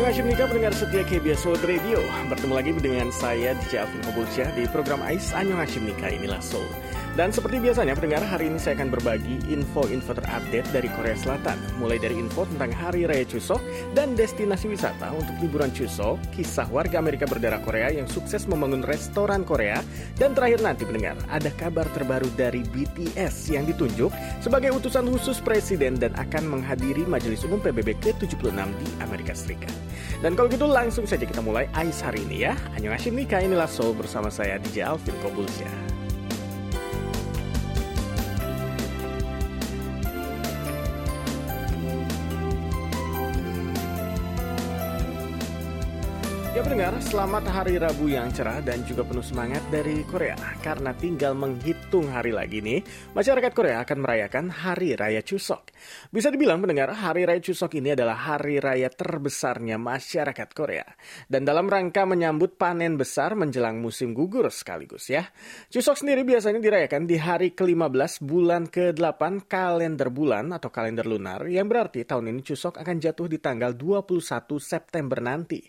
Annyeonghaseyo Nika pendengar setia KBS World Radio. Bertemu lagi dengan saya DJ Alvin Kobulsyah di program AIS Annyeonghaseyo Nika inilah Seoul dan seperti biasanya pendengar, hari ini saya akan berbagi info-info terupdate dari Korea Selatan. Mulai dari info tentang Hari Raya Chuseok dan destinasi wisata untuk liburan Chuseok, kisah warga Amerika berdarah Korea yang sukses membangun restoran Korea, dan terakhir nanti pendengar, ada kabar terbaru dari BTS yang ditunjuk sebagai utusan khusus presiden dan akan menghadiri Majelis Umum PBB ke-76 di Amerika Serikat. Dan kalau gitu langsung saja kita mulai AIS hari ini ya. Annyeonghaseyo Nika, inilah Seoul bersama saya DJ Alvin Kobulsyah. Pendengar, selamat hari Rabu yang cerah dan juga penuh semangat dari Korea. Karena tinggal menghitung hari lagi nih, masyarakat Korea akan merayakan Hari Raya Chuseok. Bisa dibilang pendengar, Hari Raya Chuseok ini adalah hari raya terbesarnya masyarakat Korea. Dan dalam rangka menyambut panen besar menjelang musim gugur sekaligus ya. Chuseok sendiri biasanya dirayakan di hari ke-15 bulan ke-8 kalender bulan atau kalender lunar, yang berarti tahun ini Chuseok akan jatuh di tanggal 21 September nanti.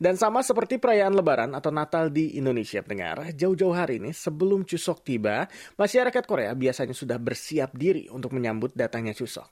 Dan sama seperti perayaan Lebaran atau Natal di Indonesia, pendengar, jauh-jauh hari ini sebelum Chuseok tiba, masyarakat Korea biasanya sudah bersiap diri untuk menyambut datangnya Chuseok.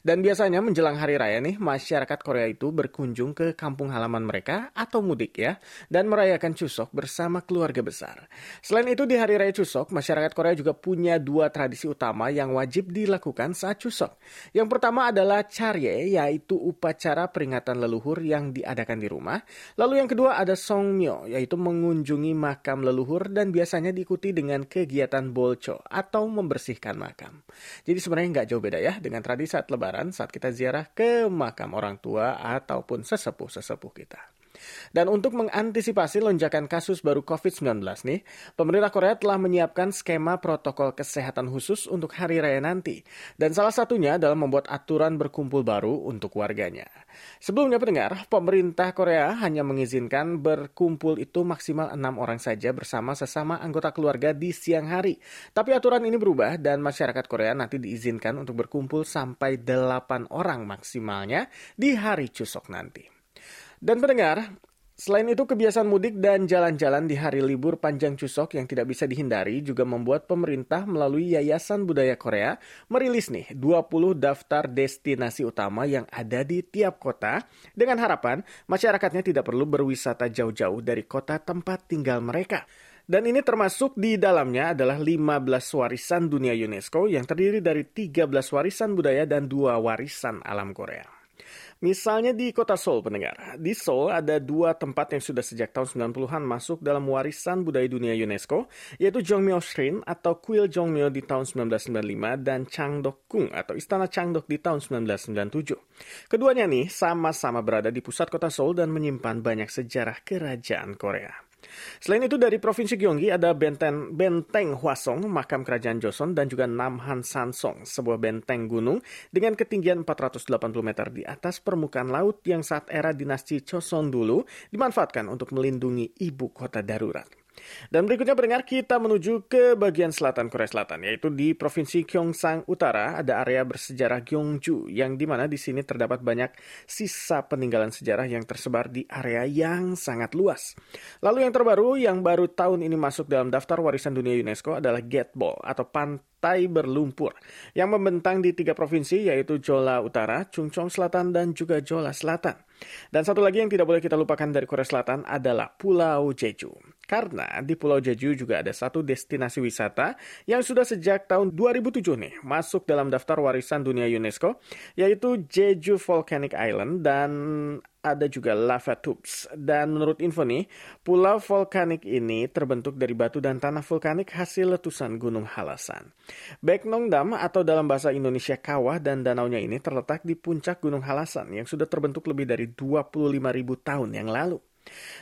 Dan biasanya menjelang hari raya nih, masyarakat Korea itu berkunjung ke kampung halaman mereka atau mudik ya, dan merayakan Chuseok bersama keluarga besar. Selain itu di hari raya Chuseok, masyarakat Korea juga punya dua tradisi utama yang wajib dilakukan saat Chuseok. Yang pertama adalah Charye, yaitu upacara peringatan leluhur yang diadakan di rumah. Lalu yang kedua ada Songmyo, yaitu mengunjungi makam leluhur dan biasanya diikuti dengan kegiatan bolcho atau membersihkan makam. Jadi sebenarnya nggak jauh beda ya dengan tradisi lebaran saat kita ziarah ke makam orang tua ataupun sesepuh-sesepuh kita. Dan untuk mengantisipasi lonjakan kasus baru COVID-19 nih, pemerintah Korea telah menyiapkan skema protokol kesehatan khusus untuk hari raya nanti. Dan salah satunya adalah membuat aturan berkumpul baru untuk warganya. Sebelumnya pendengar, pemerintah Korea hanya mengizinkan berkumpul itu maksimal enam orang saja bersama sesama anggota keluarga di siang hari. Tapi aturan ini berubah dan masyarakat Korea nanti diizinkan untuk berkumpul sampai delapan orang maksimalnya di hari Chuseok nanti. Dan pendengar, Selain itu, kebiasaan mudik dan jalan-jalan di hari libur panjang Chuseok yang tidak bisa dihindari juga membuat pemerintah melalui Yayasan Budaya Korea merilis nih 20 daftar destinasi utama yang ada di tiap kota dengan harapan masyarakatnya tidak perlu berwisata jauh-jauh dari kota tempat tinggal mereka. Dan ini termasuk di dalamnya adalah 15 warisan dunia UNESCO yang terdiri dari 13 warisan budaya dan dua warisan alam Korea. Misalnya di kota Seoul, pendengar. Di Seoul ada dua tempat yang sudah sejak tahun 90-an masuk dalam warisan budaya dunia UNESCO, yaitu Jongmyo Shrine atau Kuil Jongmyo di tahun 1995 dan Changdok-kung atau Istana Changdok di tahun 1997. Keduanya nih sama-sama berada di pusat kota Seoul dan menyimpan banyak sejarah kerajaan Korea. Selain itu dari Provinsi Gyeonggi ada benteng, benteng Hwasong, makam kerajaan Joseon, dan juga Namhan Sansong, sebuah benteng gunung dengan ketinggian 480 meter di atas permukaan laut yang saat era dinasti Joseon dulu dimanfaatkan untuk melindungi ibu kota darurat. Dan berikutnya pendengar kita menuju ke bagian selatan Korea Selatan yaitu di Provinsi Gyeongsang Utara ada area bersejarah Gyeongju yang di mana di sini terdapat banyak sisa peninggalan sejarah yang tersebar di area yang sangat luas. Lalu yang terbaru yang baru tahun ini masuk dalam daftar warisan dunia UNESCO adalah Gateball atau pantai berlumpur yang membentang di tiga provinsi yaitu Jola Utara, Chungcheong Selatan dan juga Jola Selatan. Dan satu lagi yang tidak boleh kita lupakan dari Korea Selatan adalah Pulau Jeju. Karena di Pulau Jeju juga ada satu destinasi wisata yang sudah sejak tahun 2007 nih masuk dalam daftar warisan dunia UNESCO, yaitu Jeju Volcanic Island dan ada juga lava tubes. Dan menurut info nih, pulau vulkanik ini terbentuk dari batu dan tanah vulkanik hasil letusan Gunung Halasan. Baeknong Dam atau dalam bahasa Indonesia kawah dan danaunya ini terletak di puncak Gunung Halasan yang sudah terbentuk lebih dari 25.000 tahun yang lalu.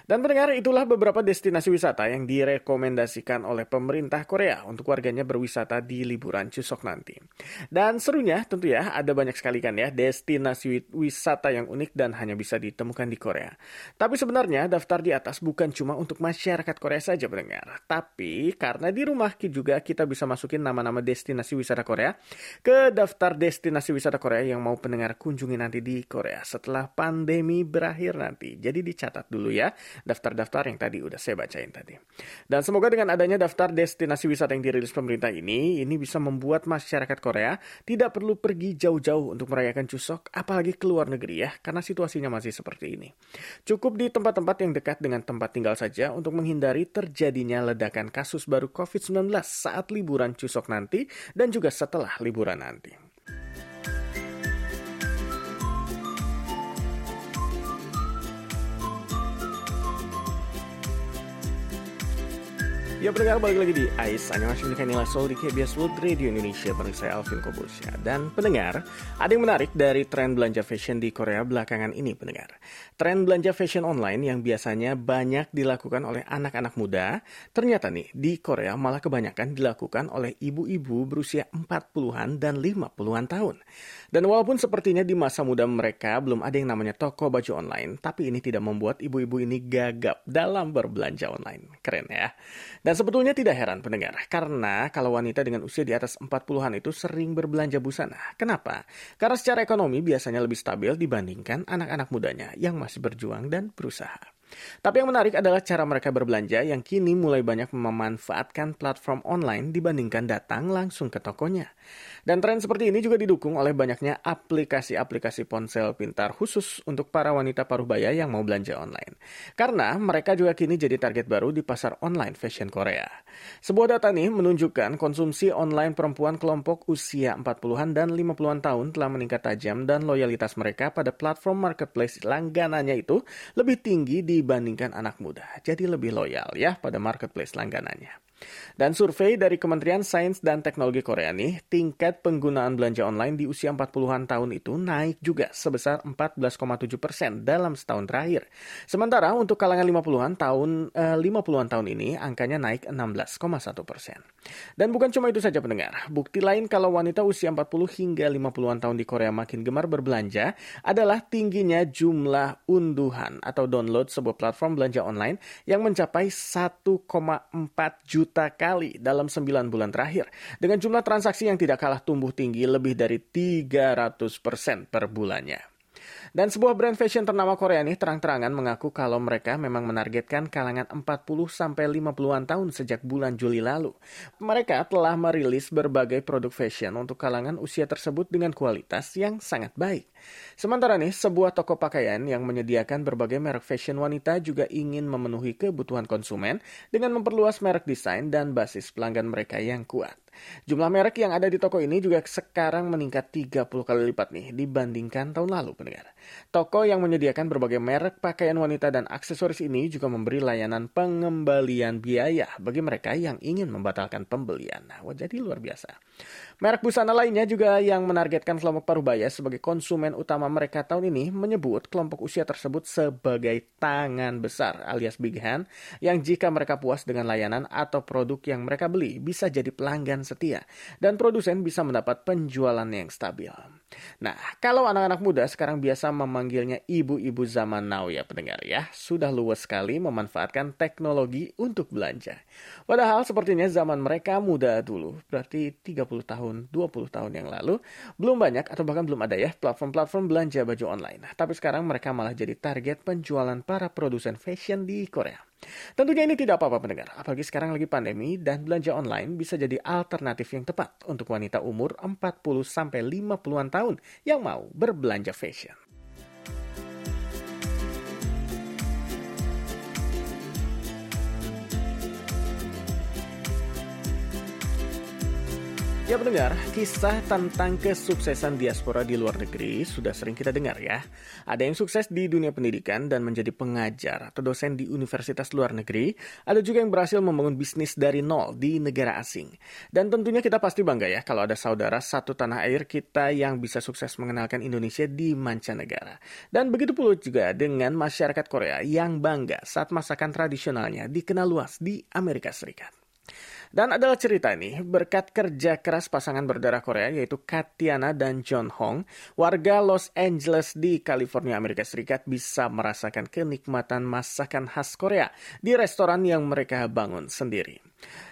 Dan pendengar, itulah beberapa destinasi wisata yang direkomendasikan oleh pemerintah Korea untuk warganya berwisata di liburan Chuseok nanti. Dan serunya tentu ya, ada banyak sekali kan ya destinasi wisata yang unik dan hanya bisa ditemukan di Korea. Tapi sebenarnya daftar di atas bukan cuma untuk masyarakat Korea saja pendengar. Tapi karena di rumah juga kita bisa masukin nama-nama destinasi wisata Korea ke daftar destinasi wisata Korea yang mau pendengar kunjungi nanti di Korea setelah pandemi berakhir nanti. Jadi dicatat dulu daftar-daftar yang tadi udah saya bacain tadi. Dan semoga dengan adanya daftar destinasi wisata yang dirilis pemerintah ini, ini bisa membuat masyarakat Korea tidak perlu pergi jauh-jauh untuk merayakan Chuseok, apalagi ke luar negeri ya, karena situasinya masih seperti ini. Cukup di tempat-tempat yang dekat dengan tempat tinggal saja untuk menghindari terjadinya ledakan kasus baru COVID-19 saat liburan Chuseok nanti dan juga setelah liburan nanti. Ya pendengar balik lagi di AIS. Animasi Nila Soul di KBS World Radio Indonesia bareng saya Alvin Kobusya Dan pendengar, ada yang menarik dari tren belanja fashion di Korea belakangan ini pendengar. Tren belanja fashion online yang biasanya banyak dilakukan oleh anak-anak muda Ternyata nih, di Korea malah kebanyakan dilakukan oleh ibu-ibu berusia 40-an dan 50-an tahun. Dan walaupun sepertinya di masa muda mereka belum ada yang namanya toko baju online Tapi ini tidak membuat ibu-ibu ini gagap dalam berbelanja online. Keren ya dan sebetulnya tidak heran pendengar, karena kalau wanita dengan usia di atas 40-an itu sering berbelanja busana. Kenapa? Karena secara ekonomi biasanya lebih stabil dibandingkan anak-anak mudanya yang masih berjuang dan berusaha. Tapi yang menarik adalah cara mereka berbelanja yang kini mulai banyak memanfaatkan platform online dibandingkan datang langsung ke tokonya. Dan tren seperti ini juga didukung oleh banyaknya aplikasi-aplikasi ponsel pintar khusus untuk para wanita paruh baya yang mau belanja online. Karena mereka juga kini jadi target baru di pasar online fashion Korea. Sebuah data nih menunjukkan konsumsi online perempuan kelompok usia 40-an dan 50-an tahun telah meningkat tajam dan loyalitas mereka pada platform marketplace langganannya itu lebih tinggi dibandingkan anak muda. Jadi lebih loyal ya pada marketplace langganannya. Dan survei dari Kementerian Sains dan Teknologi Korea nih, tingkat penggunaan belanja online di usia 40-an tahun itu naik juga sebesar 14,7 persen dalam setahun terakhir. Sementara untuk kalangan 50-an tahun eh, 50-an tahun ini angkanya naik 16,1 persen. Dan bukan cuma itu saja pendengar. Bukti lain kalau wanita usia 40 hingga 50-an tahun di Korea makin gemar berbelanja adalah tingginya jumlah unduhan atau download sebuah platform belanja online yang mencapai 1,4 juta juta kali dalam 9 bulan terakhir. Dengan jumlah transaksi yang tidak kalah tumbuh tinggi lebih dari 300% per bulannya. Dan sebuah brand fashion ternama Korea ini terang-terangan mengaku kalau mereka memang menargetkan kalangan 40 sampai 50-an tahun sejak bulan Juli lalu. Mereka telah merilis berbagai produk fashion untuk kalangan usia tersebut dengan kualitas yang sangat baik. Sementara nih, sebuah toko pakaian yang menyediakan berbagai merek fashion wanita juga ingin memenuhi kebutuhan konsumen dengan memperluas merek desain dan basis pelanggan mereka yang kuat. Jumlah merek yang ada di toko ini juga sekarang meningkat 30 kali lipat nih dibandingkan tahun lalu pendengar. Toko yang menyediakan berbagai merek pakaian wanita dan aksesoris ini juga memberi layanan pengembalian biaya bagi mereka yang ingin membatalkan pembelian. Wah, jadi luar biasa. Merek busana lainnya juga yang menargetkan kelompok parubaya sebagai konsumen utama mereka tahun ini menyebut kelompok usia tersebut sebagai tangan besar alias big hand yang jika mereka puas dengan layanan atau produk yang mereka beli bisa jadi pelanggan setia dan produsen bisa mendapat penjualan yang stabil. Nah, kalau anak-anak muda sekarang biasa memanggilnya ibu-ibu zaman now ya pendengar ya, sudah luas sekali memanfaatkan teknologi untuk belanja. Padahal sepertinya zaman mereka muda dulu, berarti 30 tahun, 20 tahun yang lalu, belum banyak atau bahkan belum ada ya platform-platform belanja baju online. Tapi sekarang mereka malah jadi target penjualan para produsen fashion di Korea. Tentunya ini tidak apa-apa pendengar, apalagi sekarang lagi pandemi dan belanja online bisa jadi alternatif yang tepat untuk wanita umur 40-50an tahun yang mau berbelanja fashion. Ya pendengar, kisah tentang kesuksesan diaspora di luar negeri sudah sering kita dengar ya. Ada yang sukses di dunia pendidikan dan menjadi pengajar atau dosen di universitas luar negeri. Ada juga yang berhasil membangun bisnis dari nol di negara asing. Dan tentunya kita pasti bangga ya kalau ada saudara satu tanah air kita yang bisa sukses mengenalkan Indonesia di mancanegara. Dan begitu pula juga dengan masyarakat Korea yang bangga saat masakan tradisionalnya dikenal luas di Amerika Serikat. Dan adalah cerita ini berkat kerja keras pasangan berdarah Korea yaitu Katiana dan John Hong, warga Los Angeles di California, Amerika Serikat bisa merasakan kenikmatan masakan khas Korea di restoran yang mereka bangun sendiri.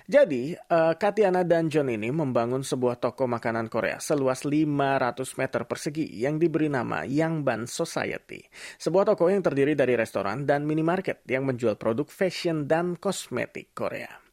Jadi, uh, Katiana dan John ini membangun sebuah toko makanan Korea seluas 500 meter persegi yang diberi nama Yangban Society. Sebuah toko yang terdiri dari restoran dan minimarket yang menjual produk fashion dan kosmetik Korea.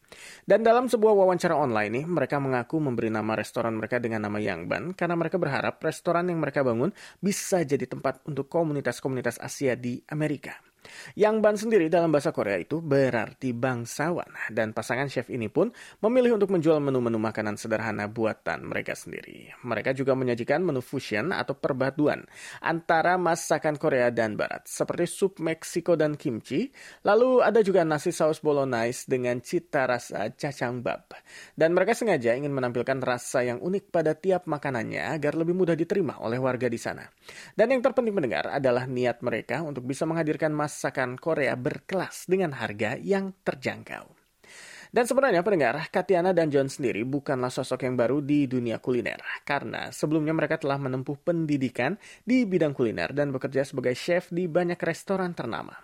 Dan dalam sebuah wawancara online nih, mereka mengaku memberi nama restoran mereka dengan nama Yangban karena mereka berharap restoran yang mereka bangun bisa jadi tempat untuk komunitas-komunitas Asia di Amerika. Yang ban sendiri dalam bahasa Korea itu berarti bangsawan dan pasangan chef ini pun memilih untuk menjual menu-menu makanan sederhana buatan mereka sendiri. Mereka juga menyajikan menu fusion atau perpaduan antara masakan Korea dan Barat seperti sup Meksiko dan kimchi, lalu ada juga nasi saus bolognese dengan cita rasa cacang bab. Dan mereka sengaja ingin menampilkan rasa yang unik pada tiap makanannya agar lebih mudah diterima oleh warga di sana. Dan yang terpenting mendengar adalah niat mereka untuk bisa menghadirkan mas masakan Korea berkelas dengan harga yang terjangkau. Dan sebenarnya pendengar, Katiana dan John sendiri bukanlah sosok yang baru di dunia kuliner. Karena sebelumnya mereka telah menempuh pendidikan di bidang kuliner dan bekerja sebagai chef di banyak restoran ternama.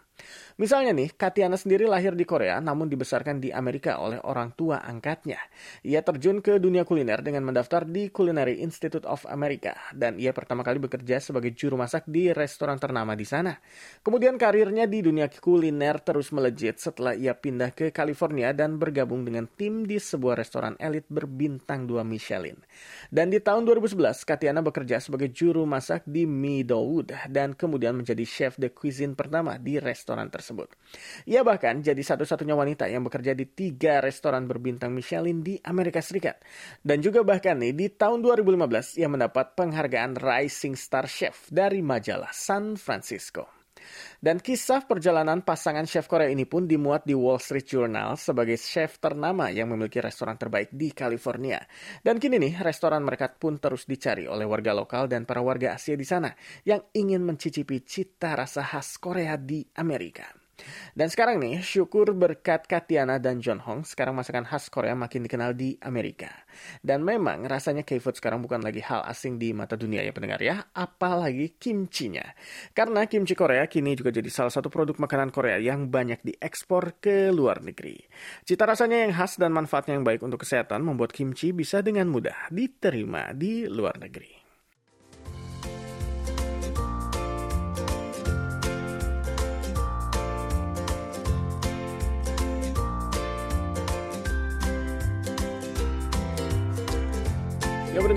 Misalnya nih, Katiana sendiri lahir di Korea namun dibesarkan di Amerika oleh orang tua angkatnya. Ia terjun ke dunia kuliner dengan mendaftar di Culinary Institute of America dan ia pertama kali bekerja sebagai juru masak di restoran ternama di sana. Kemudian karirnya di dunia kuliner terus melejit setelah ia pindah ke California dan bergabung dengan tim di sebuah restoran elit berbintang 2 Michelin. Dan di tahun 2011, Katiana bekerja sebagai juru masak di Meadowood dan kemudian menjadi chef de cuisine pertama di restoran tersebut tersebut. Ia bahkan jadi satu-satunya wanita yang bekerja di tiga restoran berbintang Michelin di Amerika Serikat. Dan juga bahkan nih di tahun 2015 ia mendapat penghargaan Rising Star Chef dari majalah San Francisco. Dan kisah perjalanan pasangan chef Korea ini pun dimuat di Wall Street Journal sebagai chef ternama yang memiliki restoran terbaik di California. Dan kini nih, restoran mereka pun terus dicari oleh warga lokal dan para warga Asia di sana yang ingin mencicipi cita rasa khas Korea di Amerika. Dan sekarang nih, syukur berkat Katiana dan John Hong, sekarang masakan khas Korea makin dikenal di Amerika. Dan memang rasanya K-food sekarang bukan lagi hal asing di mata dunia ya pendengar ya, apalagi kimchinya. Karena kimchi Korea kini juga jadi salah satu produk makanan Korea yang banyak diekspor ke luar negeri. Cita rasanya yang khas dan manfaatnya yang baik untuk kesehatan membuat kimchi bisa dengan mudah diterima di luar negeri.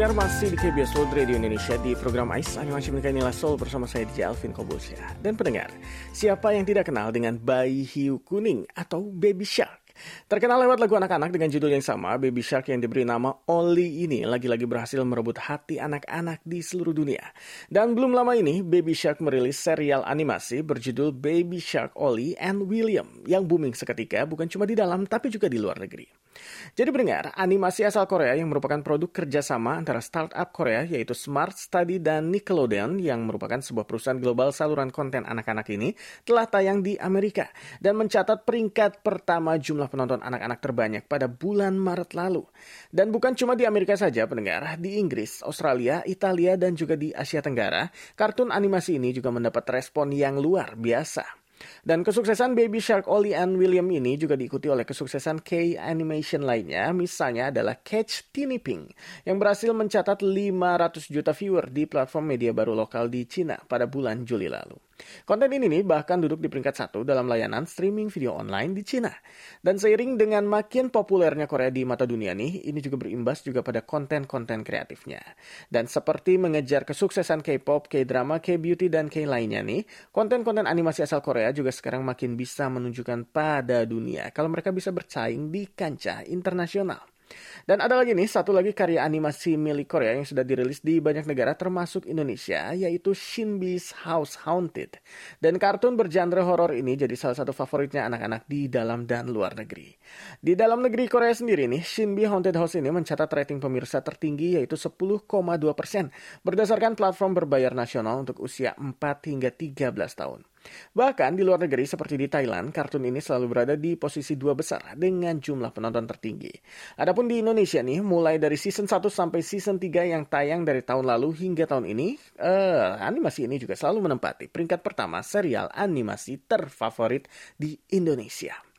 Mendengar masih di KBS World Radio Indonesia di program AIS Animasi Menikah Nila Soul bersama saya DJ Alvin Kobulsya. Dan pendengar, siapa yang tidak kenal dengan bayi hiu kuning atau baby shark? Terkenal lewat lagu anak-anak dengan judul yang sama, Baby Shark yang diberi nama Oli ini lagi-lagi berhasil merebut hati anak-anak di seluruh dunia. Dan belum lama ini, Baby Shark merilis serial animasi berjudul Baby Shark Oli and William yang booming seketika bukan cuma di dalam tapi juga di luar negeri. Jadi pendengar, animasi asal Korea yang merupakan produk kerjasama antara startup Korea yaitu Smart Study dan Nickelodeon yang merupakan sebuah perusahaan global saluran konten anak-anak ini telah tayang di Amerika dan mencatat peringkat pertama jumlah penonton anak-anak terbanyak pada bulan Maret lalu. Dan bukan cuma di Amerika saja pendengar, di Inggris, Australia, Italia, dan juga di Asia Tenggara, kartun animasi ini juga mendapat respon yang luar biasa. Dan kesuksesan Baby Shark Ollie and William ini juga diikuti oleh kesuksesan K-animation lainnya, misalnya adalah Catch Teeny Ping, yang berhasil mencatat 500 juta viewer di platform media baru lokal di Cina pada bulan Juli lalu. Konten ini nih bahkan duduk di peringkat satu dalam layanan streaming video online di Cina. Dan seiring dengan makin populernya Korea di mata dunia nih, ini juga berimbas juga pada konten-konten kreatifnya. Dan seperti mengejar kesuksesan K-pop, K-drama, K-beauty, dan K lainnya nih, konten-konten animasi asal Korea juga sekarang makin bisa menunjukkan pada dunia kalau mereka bisa bersaing di kancah internasional. Dan ada lagi nih, satu lagi karya animasi milik Korea yang sudah dirilis di banyak negara termasuk Indonesia, yaitu Shinbi's House Haunted. Dan kartun bergenre horor ini jadi salah satu favoritnya anak-anak di dalam dan luar negeri. Di dalam negeri Korea sendiri nih, Shinbi Haunted House ini mencatat rating pemirsa tertinggi yaitu 10,2 persen berdasarkan platform berbayar nasional untuk usia 4 hingga 13 tahun. Bahkan di luar negeri seperti di Thailand, kartun ini selalu berada di posisi dua besar dengan jumlah penonton tertinggi. Adapun di Indonesia nih, mulai dari season 1 sampai season 3 yang tayang dari tahun lalu hingga tahun ini, uh, animasi ini juga selalu menempati peringkat pertama serial animasi terfavorit di Indonesia.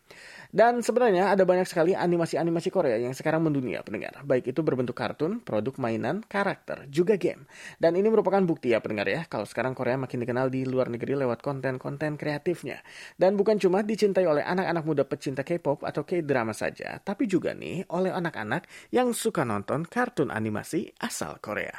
Dan sebenarnya ada banyak sekali animasi-animasi Korea yang sekarang mendunia pendengar. Baik itu berbentuk kartun, produk mainan, karakter, juga game. Dan ini merupakan bukti ya pendengar ya, kalau sekarang Korea makin dikenal di luar negeri lewat konten-konten kreatifnya. Dan bukan cuma dicintai oleh anak-anak muda pecinta K-pop atau K-drama saja, tapi juga nih oleh anak-anak yang suka nonton kartun animasi asal Korea.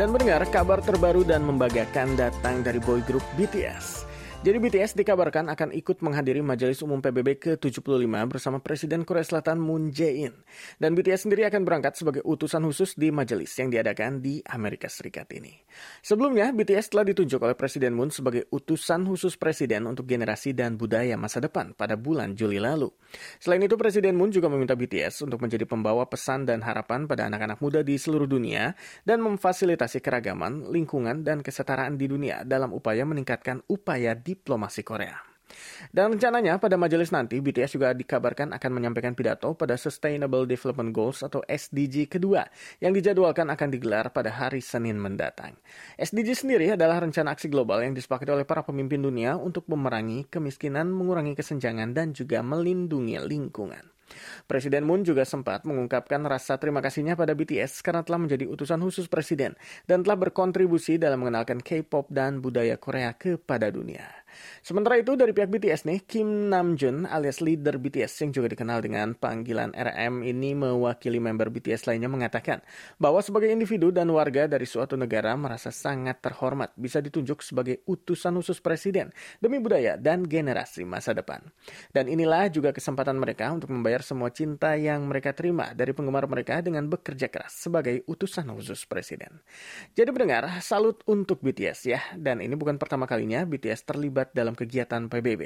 Dan mendengar kabar terbaru dan membanggakan datang dari boy group BTS. Jadi BTS dikabarkan akan ikut menghadiri Majelis Umum PBB ke-75 bersama Presiden Korea Selatan Moon Jae-in. Dan BTS sendiri akan berangkat sebagai utusan khusus di majelis yang diadakan di Amerika Serikat ini. Sebelumnya, BTS telah ditunjuk oleh Presiden Moon sebagai utusan khusus Presiden untuk generasi dan budaya masa depan pada bulan Juli lalu. Selain itu, Presiden Moon juga meminta BTS untuk menjadi pembawa pesan dan harapan pada anak-anak muda di seluruh dunia dan memfasilitasi keragaman, lingkungan, dan kesetaraan di dunia dalam upaya meningkatkan upaya diplomasi Korea. Dan rencananya pada majelis nanti BTS juga dikabarkan akan menyampaikan pidato pada Sustainable Development Goals atau SDG kedua yang dijadwalkan akan digelar pada hari Senin mendatang. SDG sendiri adalah rencana aksi global yang disepakati oleh para pemimpin dunia untuk memerangi kemiskinan, mengurangi kesenjangan, dan juga melindungi lingkungan. Presiden Moon juga sempat mengungkapkan rasa terima kasihnya pada BTS karena telah menjadi utusan khusus presiden dan telah berkontribusi dalam mengenalkan K-pop dan budaya Korea kepada dunia. Sementara itu dari pihak BTS nih, Kim Namjoon alias leader BTS yang juga dikenal dengan panggilan RM ini mewakili member BTS lainnya mengatakan bahwa sebagai individu dan warga dari suatu negara merasa sangat terhormat bisa ditunjuk sebagai utusan khusus presiden demi budaya dan generasi masa depan. Dan inilah juga kesempatan mereka untuk membayar semua cinta yang mereka terima dari penggemar mereka dengan bekerja keras sebagai utusan khusus presiden. Jadi mendengar, salut untuk BTS ya. Dan ini bukan pertama kalinya BTS terlibat dalam kegiatan PBB.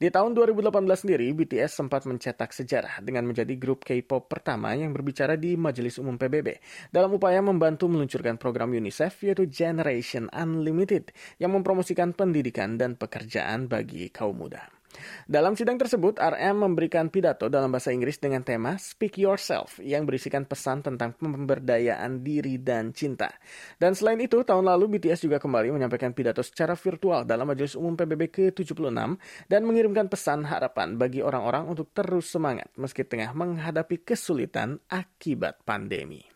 Di tahun 2018 sendiri, BTS sempat mencetak sejarah dengan menjadi grup K-pop pertama yang berbicara di Majelis Umum PBB dalam upaya membantu meluncurkan program UNICEF yaitu Generation Unlimited yang mempromosikan pendidikan dan pekerjaan bagi kaum muda. Dalam sidang tersebut, RM memberikan pidato dalam bahasa Inggris dengan tema Speak Yourself yang berisikan pesan tentang pemberdayaan diri dan cinta. Dan selain itu, tahun lalu BTS juga kembali menyampaikan pidato secara virtual dalam Majelis Umum PBB ke-76 dan mengirimkan pesan harapan bagi orang-orang untuk terus semangat meski tengah menghadapi kesulitan akibat pandemi.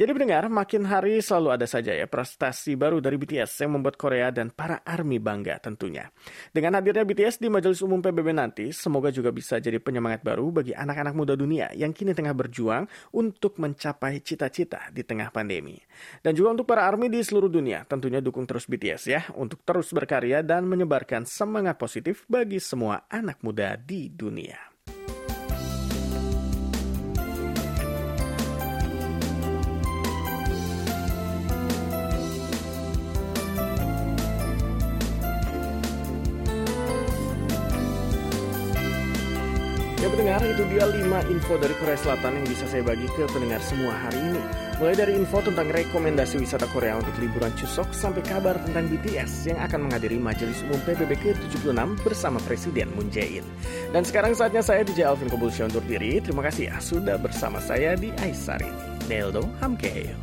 Jadi pendengar, makin hari selalu ada saja ya prestasi baru dari BTS yang membuat Korea dan para ARMY bangga tentunya. Dengan hadirnya BTS di Majelis Umum PBB nanti, semoga juga bisa jadi penyemangat baru bagi anak-anak muda dunia yang kini tengah berjuang untuk mencapai cita-cita di tengah pandemi. Dan juga untuk para ARMY di seluruh dunia, tentunya dukung terus BTS ya untuk terus berkarya dan menyebarkan semangat positif bagi semua anak muda di dunia. Pendengar, itu dia 5 info dari Korea Selatan yang bisa saya bagi ke pendengar semua hari ini. Mulai dari info tentang rekomendasi wisata Korea untuk liburan Chuseok sampai kabar tentang BTS yang akan menghadiri Majelis Umum PBB ke-76 bersama Presiden Moon Jae-in. Dan sekarang saatnya saya DJ Alvin Kobulsya undur diri. Terima kasih ya sudah bersama saya di Aisar ini. Neldo Hamkeyo.